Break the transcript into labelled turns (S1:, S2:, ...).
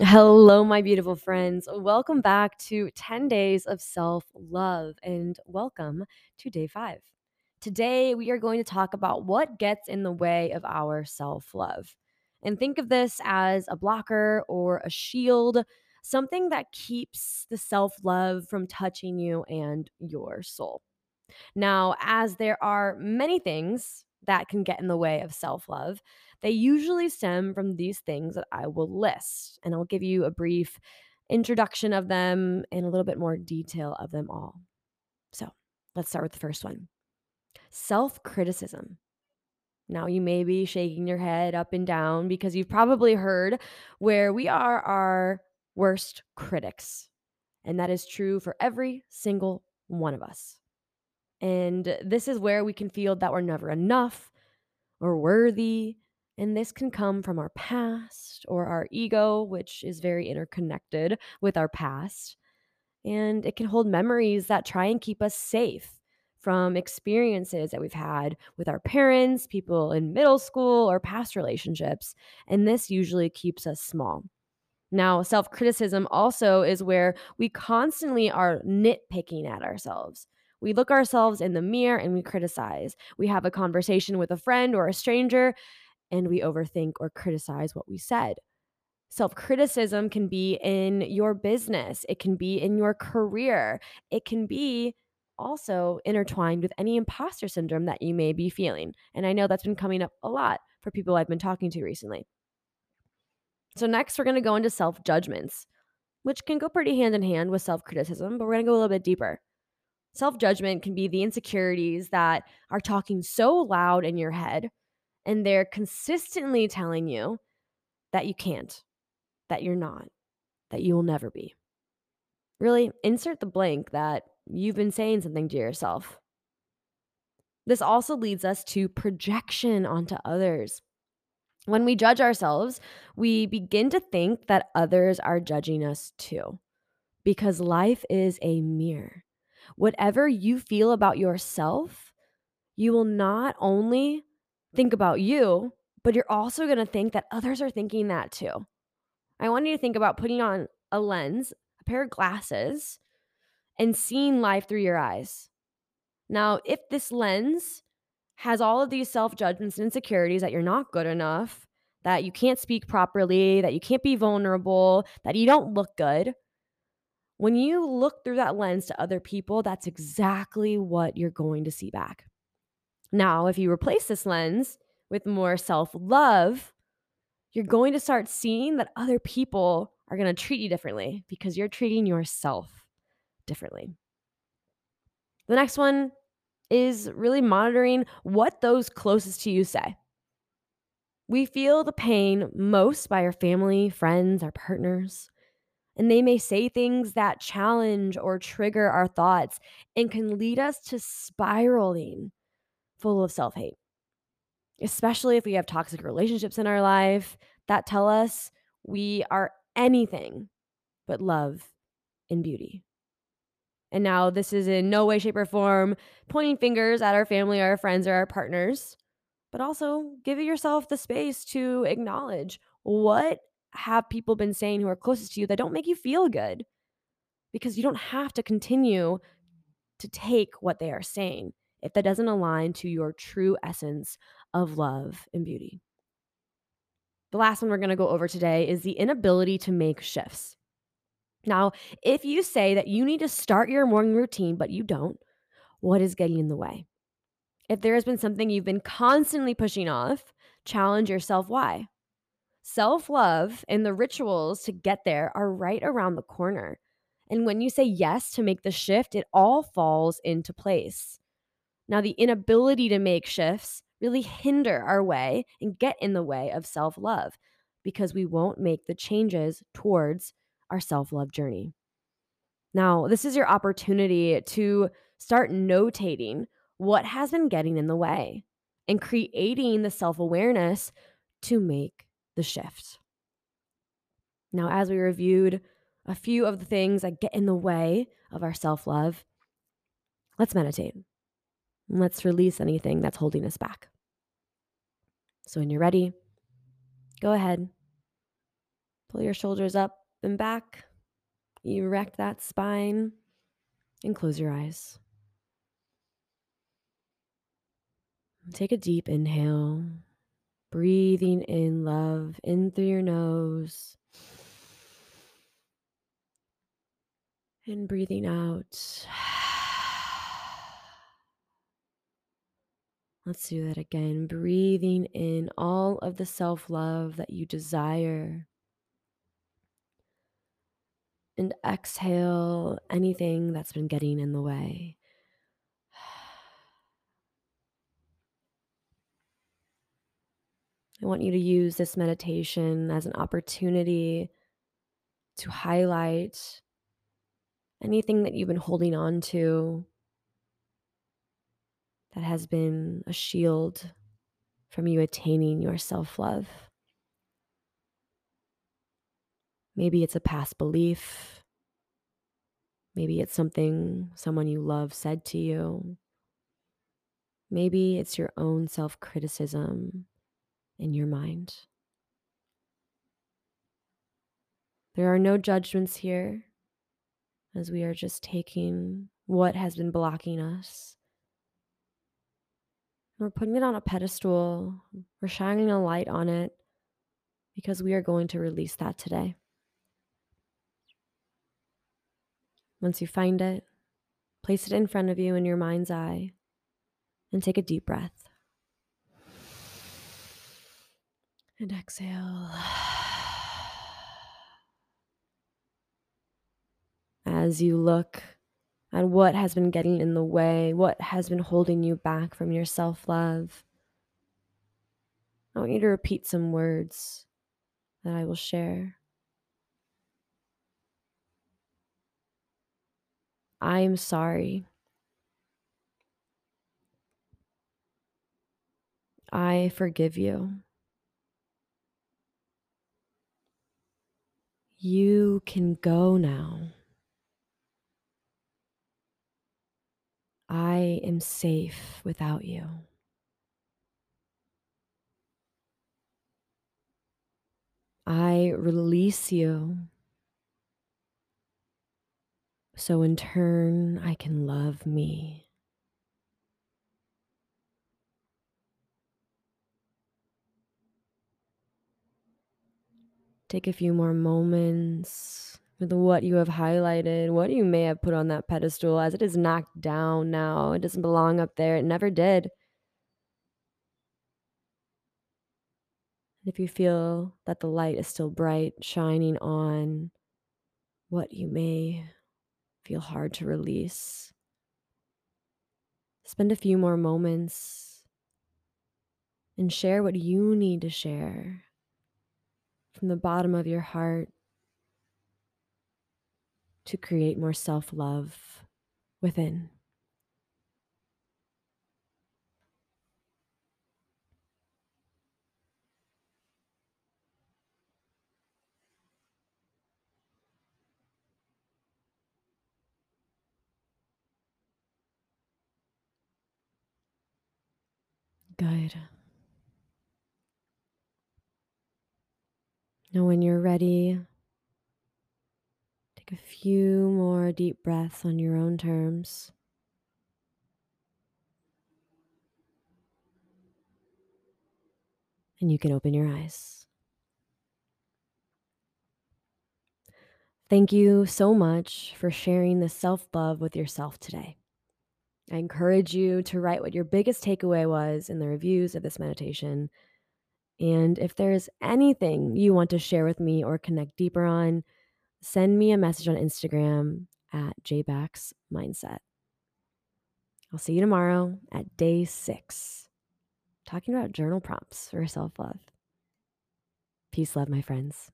S1: Hello, my beautiful friends. Welcome back to 10 days of self love and welcome to day five. Today, we are going to talk about what gets in the way of our self love. And think of this as a blocker or a shield, something that keeps the self love from touching you and your soul. Now, as there are many things that can get in the way of self love, they usually stem from these things that I will list. And I'll give you a brief introduction of them and a little bit more detail of them all. So let's start with the first one self criticism. Now, you may be shaking your head up and down because you've probably heard where we are our worst critics. And that is true for every single one of us. And this is where we can feel that we're never enough or worthy. And this can come from our past or our ego, which is very interconnected with our past. And it can hold memories that try and keep us safe from experiences that we've had with our parents, people in middle school, or past relationships. And this usually keeps us small. Now, self criticism also is where we constantly are nitpicking at ourselves. We look ourselves in the mirror and we criticize. We have a conversation with a friend or a stranger and we overthink or criticize what we said. Self criticism can be in your business, it can be in your career, it can be also intertwined with any imposter syndrome that you may be feeling. And I know that's been coming up a lot for people I've been talking to recently. So, next, we're going to go into self judgments, which can go pretty hand in hand with self criticism, but we're going to go a little bit deeper. Self judgment can be the insecurities that are talking so loud in your head and they're consistently telling you that you can't, that you're not, that you will never be. Really, insert the blank that you've been saying something to yourself. This also leads us to projection onto others. When we judge ourselves, we begin to think that others are judging us too, because life is a mirror. Whatever you feel about yourself, you will not only think about you, but you're also going to think that others are thinking that too. I want you to think about putting on a lens, a pair of glasses, and seeing life through your eyes. Now, if this lens has all of these self judgments and insecurities that you're not good enough, that you can't speak properly, that you can't be vulnerable, that you don't look good. When you look through that lens to other people, that's exactly what you're going to see back. Now, if you replace this lens with more self love, you're going to start seeing that other people are going to treat you differently because you're treating yourself differently. The next one is really monitoring what those closest to you say. We feel the pain most by our family, friends, our partners. And they may say things that challenge or trigger our thoughts and can lead us to spiraling full of self hate, especially if we have toxic relationships in our life that tell us we are anything but love and beauty. And now, this is in no way, shape, or form pointing fingers at our family, or our friends, or our partners but also give yourself the space to acknowledge what have people been saying who are closest to you that don't make you feel good because you don't have to continue to take what they are saying if that doesn't align to your true essence of love and beauty. The last one we're going to go over today is the inability to make shifts. Now, if you say that you need to start your morning routine, but you don't, what is getting in the way? If there has been something you've been constantly pushing off, challenge yourself why. Self love and the rituals to get there are right around the corner. And when you say yes to make the shift, it all falls into place. Now, the inability to make shifts really hinder our way and get in the way of self love because we won't make the changes towards our self love journey. Now, this is your opportunity to start notating what has been getting in the way and creating the self awareness to make the shift. Now, as we reviewed a few of the things that get in the way of our self love, let's meditate. Let's release anything that's holding us back. So, when you're ready, go ahead, Pull your shoulders up and back. Erect that spine and close your eyes. Take a deep inhale, breathing in love in through your nose and breathing out. Let's do that again. Breathing in all of the self love that you desire. And exhale anything that's been getting in the way. I want you to use this meditation as an opportunity to highlight anything that you've been holding on to that has been a shield from you attaining your self love. Maybe it's a past belief. Maybe it's something someone you love said to you. Maybe it's your own self criticism in your mind. There are no judgments here, as we are just taking what has been blocking us. We're putting it on a pedestal, we're shining a light on it because we are going to release that today. Once you find it, place it in front of you in your mind's eye and take a deep breath. And exhale. As you look at what has been getting in the way, what has been holding you back from your self love, I want you to repeat some words that I will share. I am sorry. I forgive you. You can go now. I am safe without you. I release you so in turn I can love me. Take a few more moments with what you have highlighted, what you may have put on that pedestal, as it is knocked down now. It doesn't belong up there, it never did. If you feel that the light is still bright, shining on what you may feel hard to release, spend a few more moments and share what you need to share from the bottom of your heart to create more self love within. Good. Now, when you're ready, few more deep breaths on your own terms. And you can open your eyes. Thank you so much for sharing the self love with yourself today. I encourage you to write what your biggest takeaway was in the reviews of this meditation and if there's anything you want to share with me or connect deeper on, send me a message on Instagram at JBax Mindset. I'll see you tomorrow at day six, talking about journal prompts for self love. Peace, love, my friends.